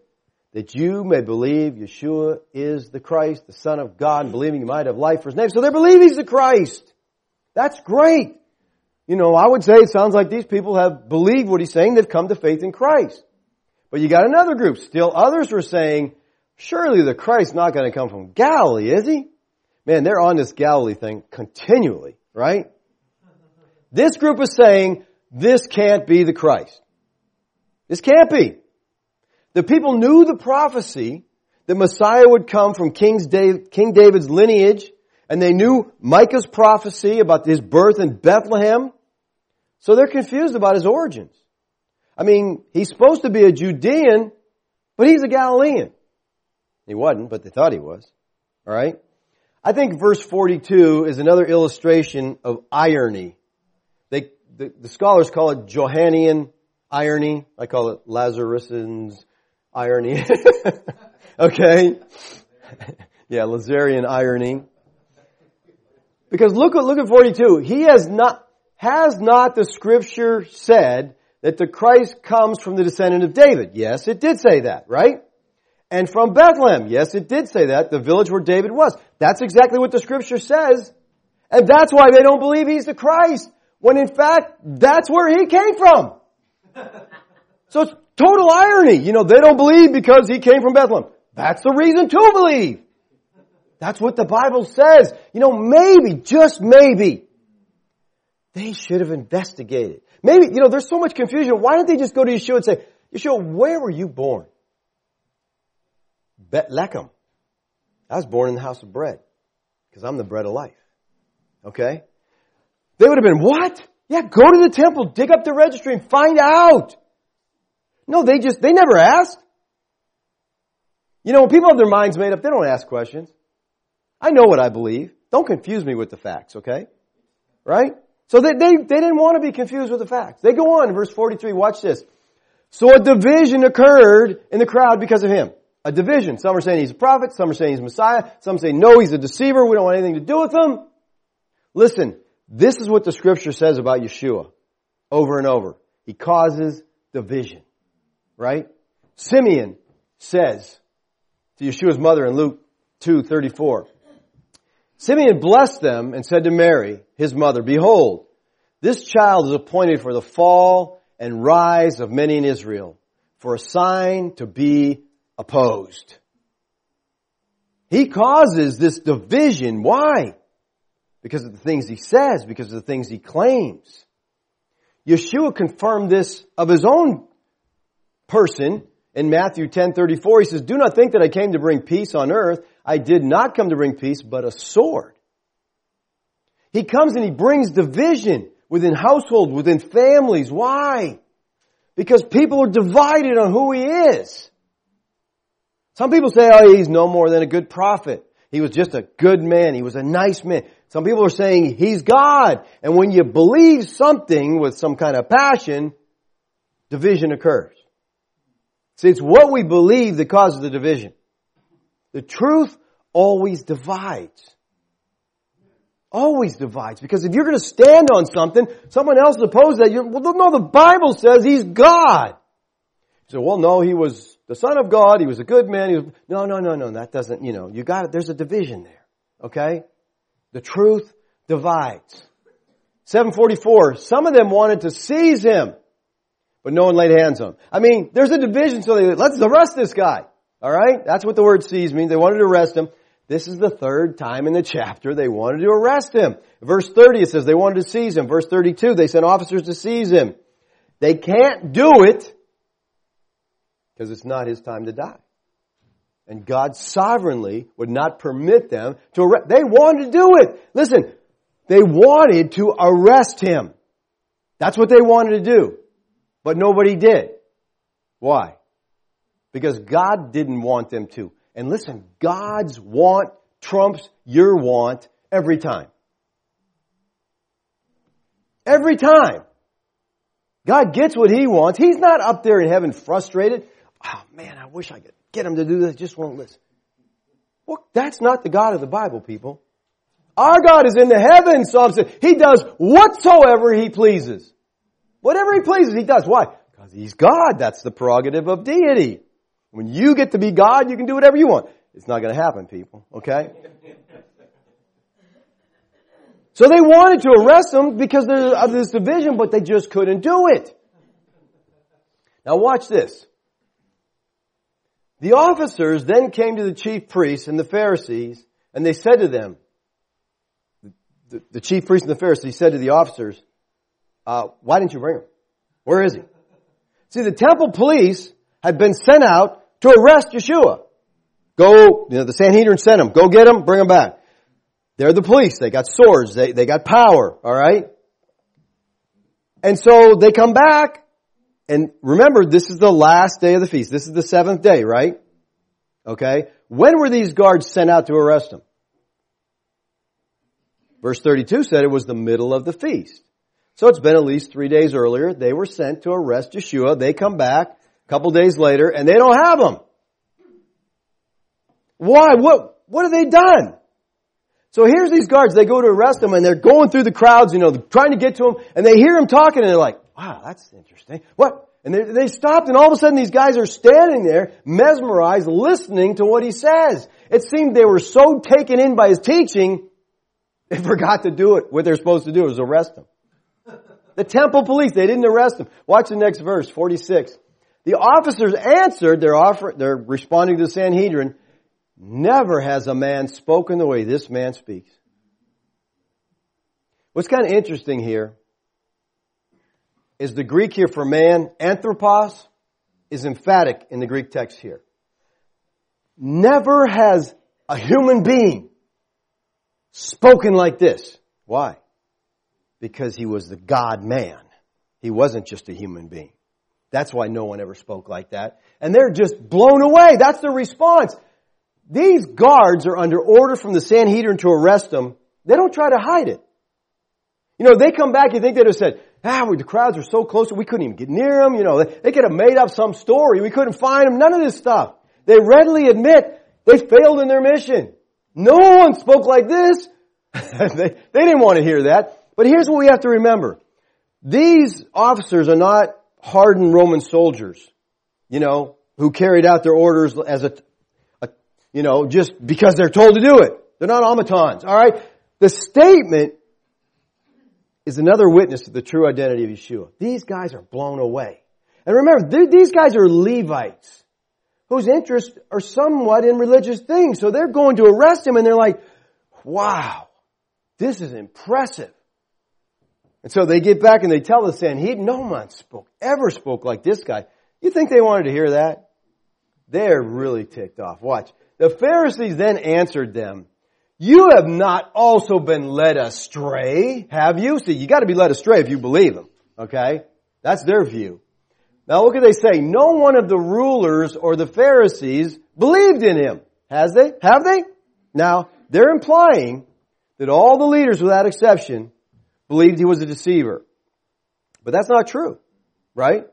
That you may believe Yeshua is the Christ, the Son of God, and believing you might have life for his name. So they believe he's the Christ. That's great. You know, I would say it sounds like these people have believed what he's saying. They've come to faith in Christ. But you got another group. Still others were saying, surely the Christ's not going to come from Galilee, is he? Man, they're on this Galilee thing continually, right? This group is saying, this can't be the Christ. This can't be. The people knew the prophecy that Messiah would come from King David's lineage, and they knew Micah's prophecy about his birth in Bethlehem. So they're confused about his origins. I mean, he's supposed to be a Judean, but he's a Galilean. He wasn't, but they thought he was. Alright? I think verse 42 is another illustration of irony. They, the, the scholars call it Johannian irony. I call it Lazarus's irony. okay? yeah, Lazarian irony. Because look at, look at 42. He has not, has not the scripture said that the Christ comes from the descendant of David? Yes, it did say that, right? And from Bethlehem. Yes, it did say that, the village where David was. That's exactly what the scripture says. And that's why they don't believe he's the Christ. When in fact, that's where he came from. So it's total irony. You know, they don't believe because he came from Bethlehem. That's the reason to believe. That's what the Bible says. You know, maybe, just maybe, they should have investigated. Maybe, you know, there's so much confusion. Why don't they just go to Yeshua and say, Yeshua, where were you born? Bethlehem. I was born in the house of bread. Because I'm the bread of life. Okay? They would have been, what? Yeah, go to the temple, dig up the registry and find out. No, they just, they never asked. You know, when people have their minds made up, they don't ask questions. I know what I believe. Don't confuse me with the facts, okay? Right? So they, they, they didn't want to be confused with the facts. They go on verse 43, watch this. So a division occurred in the crowd because of him. A division. Some are saying he's a prophet, some are saying he's Messiah, some say no, he's a deceiver, we don't want anything to do with him. Listen, this is what the scripture says about Yeshua over and over. He causes division. Right? Simeon says to Yeshua's mother in Luke 2:34. Simeon blessed them and said to Mary, his mother, Behold, this child is appointed for the fall and rise of many in Israel, for a sign to be opposed. He causes this division. Why? Because of the things he says, because of the things he claims. Yeshua confirmed this of his own person in Matthew 10:34 he says, "Do not think that I came to bring peace on earth. I did not come to bring peace, but a sword." He comes and he brings division within household, within families. Why? Because people are divided on who he is. Some people say, oh, he's no more than a good prophet. He was just a good man. He was a nice man. Some people are saying he's God. And when you believe something with some kind of passion, division occurs. See, it's what we believe that causes the division. The truth always divides. Always divides. Because if you're going to stand on something, someone else opposes that, you're, well, no, the Bible says he's God. Say, well, no, he was the son of God, he was a good man, he was, no, no, no, no, that doesn't, you know, you got it, there's a division there. Okay? The truth divides. 744, some of them wanted to seize him, but no one laid hands on him. I mean, there's a division, so they, let's arrest this guy. Alright? That's what the word seize means. They wanted to arrest him. This is the third time in the chapter they wanted to arrest him. Verse 30 it says they wanted to seize him. Verse 32 they sent officers to seize him. They can't do it because it's not his time to die. And God sovereignly would not permit them to arrest. They wanted to do it. Listen, they wanted to arrest him. That's what they wanted to do. But nobody did. Why? Because God didn't want them to. And listen, God's want trumps your want every time. Every time. God gets what he wants. He's not up there in heaven frustrated. Oh man, I wish I could get him to do this. Just won't listen. Well, that's not the God of the Bible, people. Our God is in the heavens, Psalm says. He does whatsoever He pleases. Whatever He pleases, He does. Why? Because He's God. That's the prerogative of deity. When you get to be God, you can do whatever you want. It's not going to happen, people. Okay? So they wanted to arrest him because of this division, but they just couldn't do it. Now watch this. The officers then came to the chief priests and the Pharisees, and they said to them, the, the chief priest and the Pharisees said to the officers, uh, why didn't you bring him? Where is he? See, the temple police had been sent out to arrest Yeshua. Go, you know, the Sanhedrin sent him. Go get him, bring him back. They're the police. They got swords. They, they got power. All right? And so they come back. And remember, this is the last day of the feast. This is the seventh day, right? Okay? When were these guards sent out to arrest him? Verse 32 said it was the middle of the feast. So it's been at least three days earlier. They were sent to arrest Yeshua. They come back couple days later and they don't have them. Why? What, what have they done? So here's these guards. They go to arrest him and they're going through the crowds, you know, trying to get to him and they hear him talking and they're like, wow, that's interesting. What? And they, they stopped and all of a sudden these guys are standing there, mesmerized, listening to what he says. It seemed they were so taken in by his teaching, they forgot to do it. What they're supposed to do is arrest him. The temple police, they didn't arrest him. Watch the next verse, 46. The officers answered, they're, offer, they're responding to the Sanhedrin, never has a man spoken the way this man speaks. What's kind of interesting here is the Greek here for man, anthropos, is emphatic in the Greek text here. Never has a human being spoken like this. Why? Because he was the God man. He wasn't just a human being. That's why no one ever spoke like that. And they're just blown away. That's the response. These guards are under order from the Sanhedrin to arrest them. They don't try to hide it. You know, they come back, you think they'd have said, ah, the crowds were so close, that we couldn't even get near them. You know, they, they could have made up some story. We couldn't find them. None of this stuff. They readily admit they failed in their mission. No one spoke like this. they, they didn't want to hear that. But here's what we have to remember. These officers are not hardened Roman soldiers, you know, who carried out their orders as a, a you know, just because they're told to do it. They're not automatons, alright? The statement is another witness to the true identity of Yeshua. These guys are blown away. And remember, these guys are Levites whose interests are somewhat in religious things. So they're going to arrest him and they're like, wow, this is impressive. And so they get back and they tell the Sanhedrin, no one spoke, ever spoke like this guy. You think they wanted to hear that? They're really ticked off. Watch. The Pharisees then answered them, you have not also been led astray, have you? See, you gotta be led astray if you believe them. Okay? That's their view. Now look what they say. No one of the rulers or the Pharisees believed in him. Has they? Have they? Now, they're implying that all the leaders without exception believed he was a deceiver. But that's not true. Right?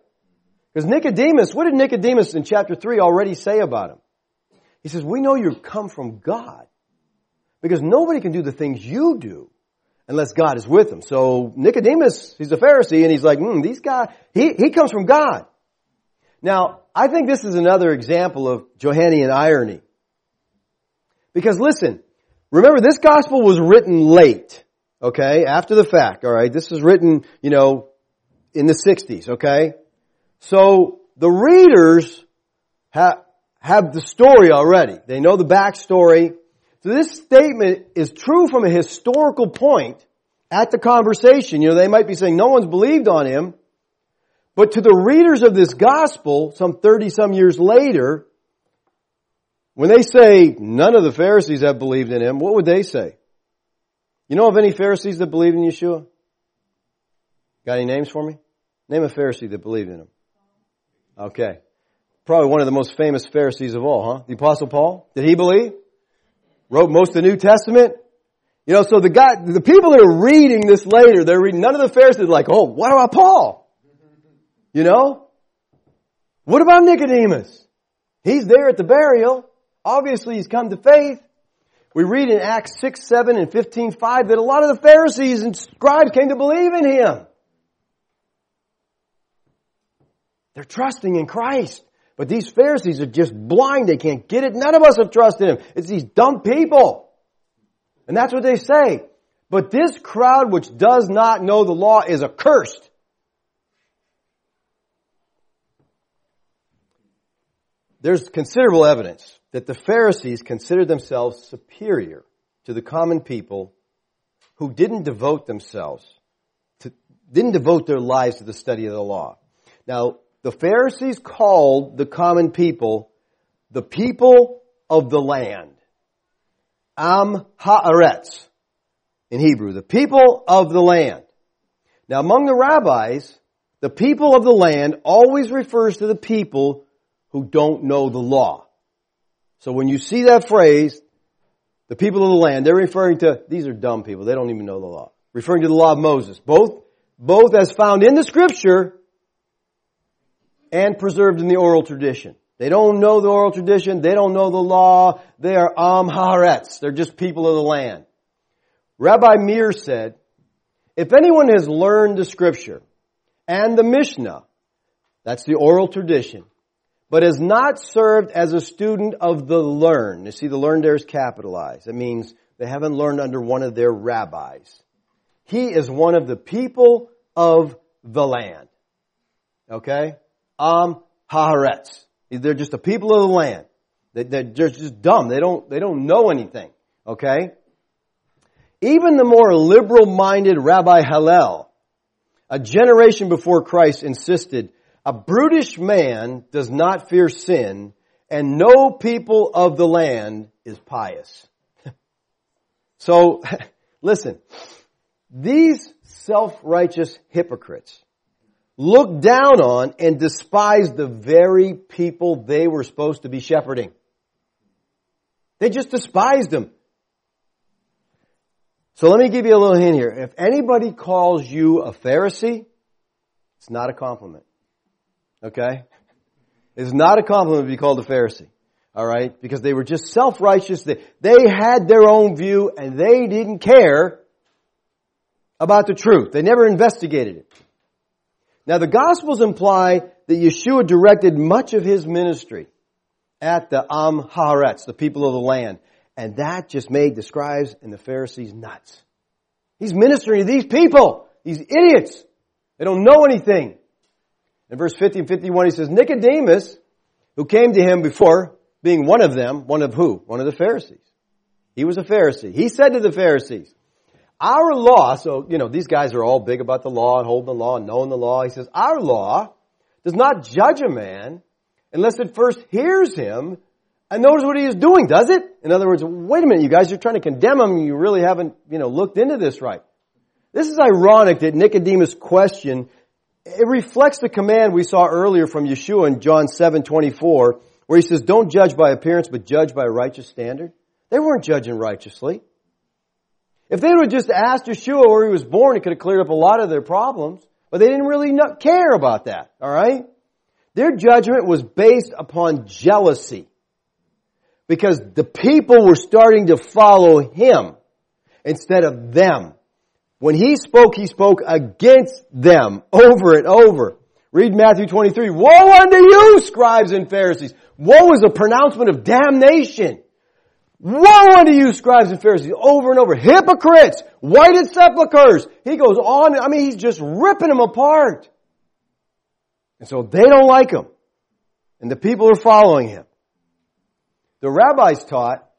Because Nicodemus, what did Nicodemus in chapter 3 already say about him? He says, we know you come from God. Because nobody can do the things you do unless God is with them. So Nicodemus, he's a Pharisee and he's like, hmm, these guys, he, he comes from God. Now, I think this is another example of Johannine irony. Because listen, remember this gospel was written late, okay, after the fact, alright? This was written, you know, in the 60s, okay? So the readers have, have the story already. They know the backstory. So this statement is true from a historical point at the conversation. You know, they might be saying no one's believed on him. But to the readers of this gospel, some 30 some years later, when they say none of the Pharisees have believed in him, what would they say? You know of any Pharisees that believed in Yeshua? Got any names for me? Name a Pharisee that believed in him. Okay. Probably one of the most famous Pharisees of all, huh? The Apostle Paul? Did he believe? wrote most of the New Testament. You know, so the guy, the people that are reading this later, they're reading, none of the Pharisees are like, oh, what about Paul? You know? What about Nicodemus? He's there at the burial. Obviously he's come to faith. We read in Acts 6, 7, and 15, 5 that a lot of the Pharisees and scribes came to believe in him. They're trusting in Christ. But these Pharisees are just blind. They can't get it. None of us have trusted him. It's these dumb people. And that's what they say. But this crowd which does not know the law is accursed. There's considerable evidence that the Pharisees considered themselves superior to the common people who didn't devote themselves to, didn't devote their lives to the study of the law. Now, the Pharisees called the common people the people of the land. Am haaretz in Hebrew, the people of the land. Now among the rabbis, the people of the land always refers to the people who don't know the law. So when you see that phrase, the people of the land, they're referring to, these are dumb people, they don't even know the law. Referring to the law of Moses. Both, both as found in the scripture and preserved in the oral tradition. They don't know the oral tradition. They don't know the law. They are Am Haaretz. They're just people of the land. Rabbi Meir said, if anyone has learned the scripture and the Mishnah, that's the oral tradition, but has not served as a student of the learned. You see, the learned there is capitalized. It means they haven't learned under one of their rabbis. He is one of the people of the land. Okay? Am Haaretz. They're just the people of the land. They're just dumb. They don't, they don't know anything. Okay? Even the more liberal-minded Rabbi Hillel, a generation before Christ insisted, a brutish man does not fear sin, and no people of the land is pious. so, listen, these self-righteous hypocrites looked down on and despised the very people they were supposed to be shepherding. They just despised them. So let me give you a little hint here. If anybody calls you a Pharisee, it's not a compliment. Okay? It's not a compliment to be called a Pharisee. Alright? Because they were just self-righteous. They, they had their own view and they didn't care about the truth. They never investigated it. Now the Gospels imply that Yeshua directed much of his ministry at the Am Haaretz, the people of the land. And that just made the scribes and the Pharisees nuts. He's ministering to these people, these idiots. They don't know anything. In verse 50 and 51 he says, Nicodemus, who came to him before, being one of them, one of who? One of the Pharisees. He was a Pharisee. He said to the Pharisees, our law, so, you know, these guys are all big about the law and holding the law and knowing the law. He says, our law does not judge a man unless it first hears him and knows what he is doing, does it? In other words, wait a minute, you guys, you're trying to condemn him and you really haven't, you know, looked into this right. This is ironic that Nicodemus' question, it reflects the command we saw earlier from Yeshua in John 7, 24, where he says, don't judge by appearance, but judge by a righteous standard. They weren't judging righteously. If they would have just asked Yeshua where he was born, it could have cleared up a lot of their problems. But they didn't really care about that, alright? Their judgment was based upon jealousy. Because the people were starting to follow him instead of them. When he spoke, he spoke against them over and over. Read Matthew 23. Woe unto you, scribes and Pharisees! Woe is a pronouncement of damnation. Woe unto you, scribes and Pharisees, over and over. Hypocrites! Whited sepulchres! He goes on, I mean, he's just ripping them apart. And so they don't like him. And the people are following him. The rabbis taught,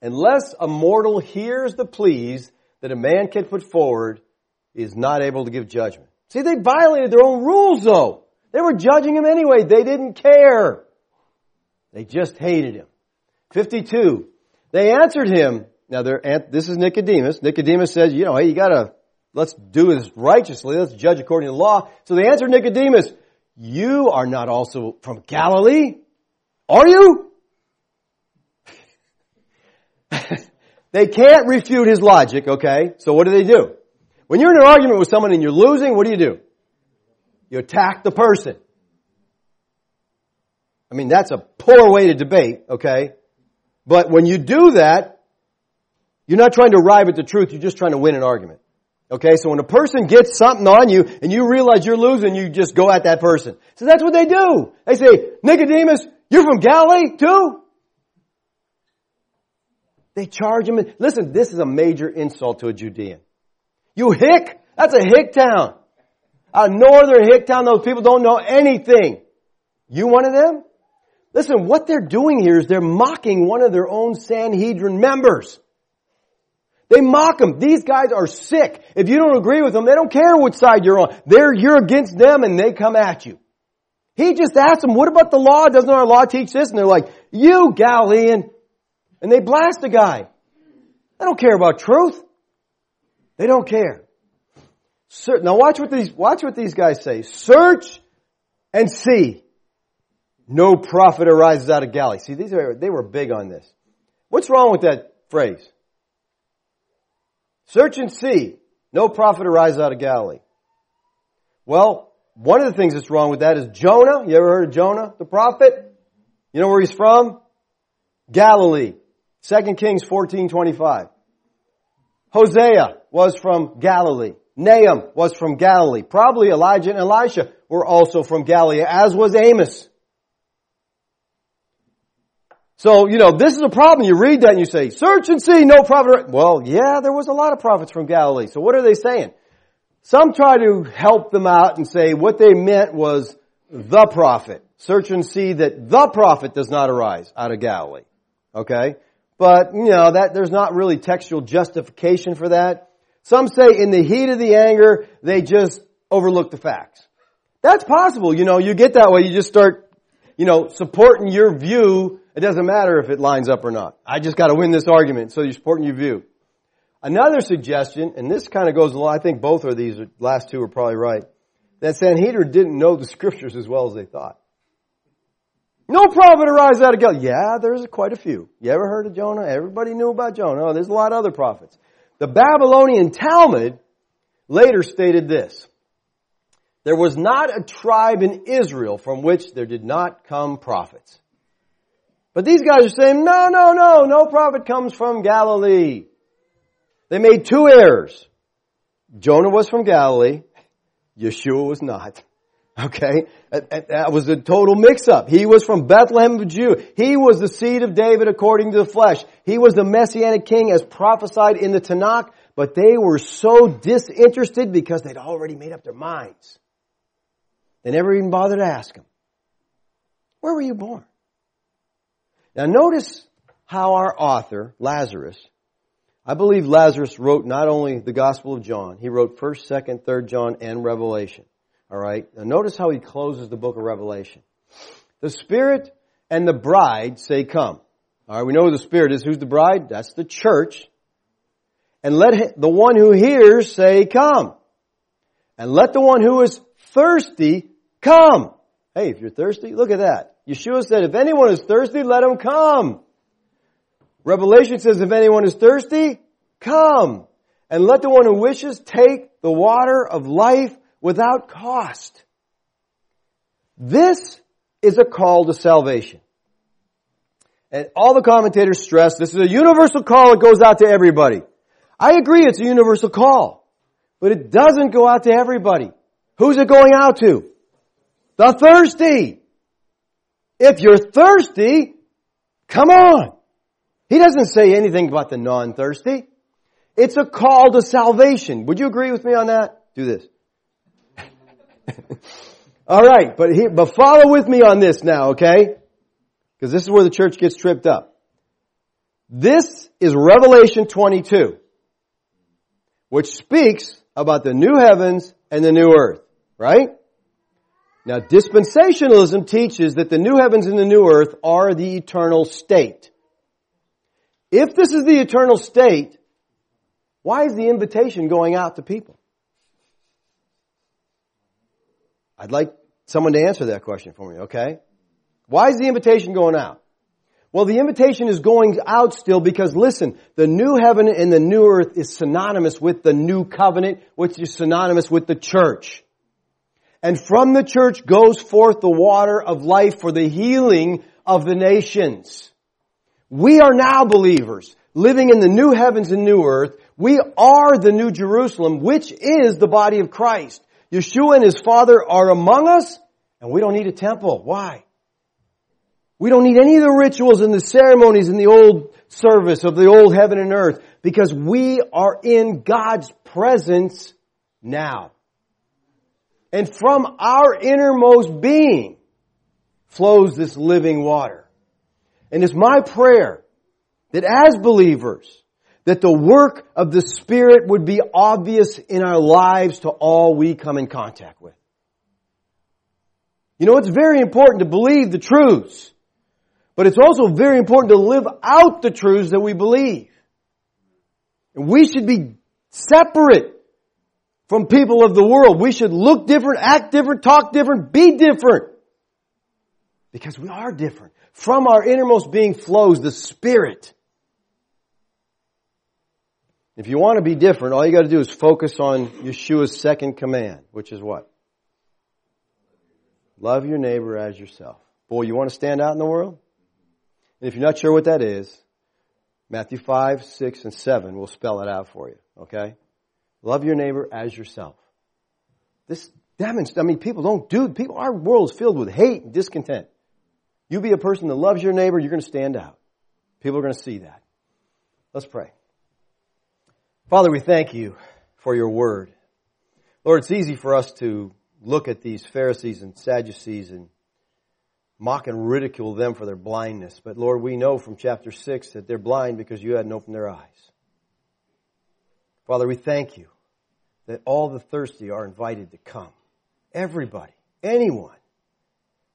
unless a mortal hears the pleas that a man can put forward, is not able to give judgment. See, they violated their own rules though. They were judging him anyway. They didn't care. They just hated him. 52. They answered him. Now, this is Nicodemus. Nicodemus says, you know, hey, you gotta, let's do this righteously. Let's judge according to the law. So they answered Nicodemus, you are not also from Galilee? Are you? They can't refute his logic, okay? So what do they do? When you're in an argument with someone and you're losing, what do you do? You attack the person. I mean, that's a poor way to debate, okay? But when you do that, you're not trying to arrive at the truth, you're just trying to win an argument. Okay, so when a person gets something on you and you realize you're losing, you just go at that person. So that's what they do. They say, Nicodemus, you're from Galilee too? They charge him. Listen, this is a major insult to a Judean. You hick? That's a hick town. A northern hick town, those people don't know anything. You one of them? Listen, what they're doing here is they're mocking one of their own Sanhedrin members. They mock them. These guys are sick. If you don't agree with them, they don't care which side you're on. They're, you're against them and they come at you. He just asked them, what about the law? Doesn't our law teach this? And they're like, you Galilean. And they blast the guy. They don't care about truth. They don't care. Now watch what these, watch what these guys say. Search and see. No prophet arises out of Galilee. See, these are, they were big on this. What's wrong with that phrase? Search and see. No prophet arises out of Galilee. Well, one of the things that's wrong with that is Jonah. You ever heard of Jonah, the prophet? You know where he's from? Galilee. 2 Kings 14:25. Hosea was from Galilee. Nahum was from Galilee. Probably Elijah and Elisha were also from Galilee, as was Amos. So, you know, this is a problem. You read that and you say, search and see, no prophet. Well, yeah, there was a lot of prophets from Galilee. So what are they saying? Some try to help them out and say what they meant was the prophet. Search and see that the prophet does not arise out of Galilee. Okay? But, you know, that, there's not really textual justification for that. Some say in the heat of the anger, they just overlook the facts. That's possible. You know, you get that way, you just start, you know, supporting your view it doesn't matter if it lines up or not. I just got to win this argument, so you're supporting your view. Another suggestion, and this kind of goes along, I think both of these last two are probably right, that Sanhedrin didn't know the scriptures as well as they thought. No prophet arises out of Galilee. Yeah, there's quite a few. You ever heard of Jonah? Everybody knew about Jonah. Oh, there's a lot of other prophets. The Babylonian Talmud later stated this. There was not a tribe in Israel from which there did not come prophets. But these guys are saying, no, no, no, no prophet comes from Galilee. They made two errors. Jonah was from Galilee. Yeshua was not. Okay? That was a total mix-up. He was from Bethlehem of Jew. He was the seed of David according to the flesh. He was the messianic king as prophesied in the Tanakh, but they were so disinterested because they'd already made up their minds. They never even bothered to ask him, where were you born? Now notice how our author, Lazarus, I believe Lazarus wrote not only the Gospel of John, he wrote 1st, 2nd, 3rd John, and Revelation. Alright? Now notice how he closes the book of Revelation. The Spirit and the bride say come. Alright, we know who the Spirit is. Who's the bride? That's the church. And let the one who hears say come. And let the one who is thirsty come. Hey, if you're thirsty, look at that. Yeshua said, if anyone is thirsty, let him come. Revelation says, if anyone is thirsty, come. And let the one who wishes take the water of life without cost. This is a call to salvation. And all the commentators stress this is a universal call that goes out to everybody. I agree it's a universal call, but it doesn't go out to everybody. Who's it going out to? The thirsty. If you're thirsty, come on. He doesn't say anything about the non-thirsty. It's a call to salvation. Would you agree with me on that? Do this. All right, but he, but follow with me on this now, okay? Because this is where the church gets tripped up. This is Revelation 22, which speaks about the new heavens and the new earth, right? Now dispensationalism teaches that the new heavens and the new earth are the eternal state. If this is the eternal state, why is the invitation going out to people? I'd like someone to answer that question for me, okay? Why is the invitation going out? Well, the invitation is going out still because listen, the new heaven and the new earth is synonymous with the new covenant, which is synonymous with the church. And from the church goes forth the water of life for the healing of the nations. We are now believers living in the new heavens and new earth. We are the new Jerusalem, which is the body of Christ. Yeshua and his Father are among us, and we don't need a temple. Why? We don't need any of the rituals and the ceremonies in the old service of the old heaven and earth because we are in God's presence now. And from our innermost being flows this living water. And it's my prayer that as believers, that the work of the Spirit would be obvious in our lives to all we come in contact with. You know, it's very important to believe the truths, but it's also very important to live out the truths that we believe. And we should be separate from people of the world. We should look different, act different, talk different, be different. Because we are different. From our innermost being flows the Spirit. If you want to be different, all you got to do is focus on Yeshua's second command, which is what? Love your neighbor as yourself. Boy, you want to stand out in the world? And if you're not sure what that is, Matthew 5, 6, and 7 will spell it out for you. Okay? Love your neighbor as yourself. This demonstrates, I mean, people don't do, people, our world is filled with hate and discontent. You be a person that loves your neighbor, you're going to stand out. People are going to see that. Let's pray. Father, we thank you for your word. Lord, it's easy for us to look at these Pharisees and Sadducees and mock and ridicule them for their blindness. But Lord, we know from chapter 6 that they're blind because you hadn't opened their eyes. Father, we thank you that all the thirsty are invited to come. Everybody, anyone,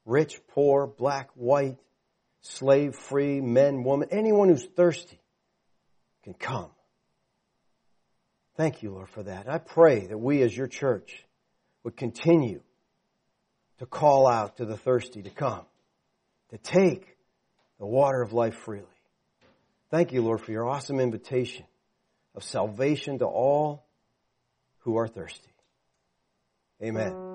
rich, poor, black, white, slave, free, men, woman, anyone who's thirsty can come. Thank you, Lord, for that. I pray that we as your church would continue to call out to the thirsty to come, to take the water of life freely. Thank you, Lord, for your awesome invitation of salvation to all who are thirsty. Amen.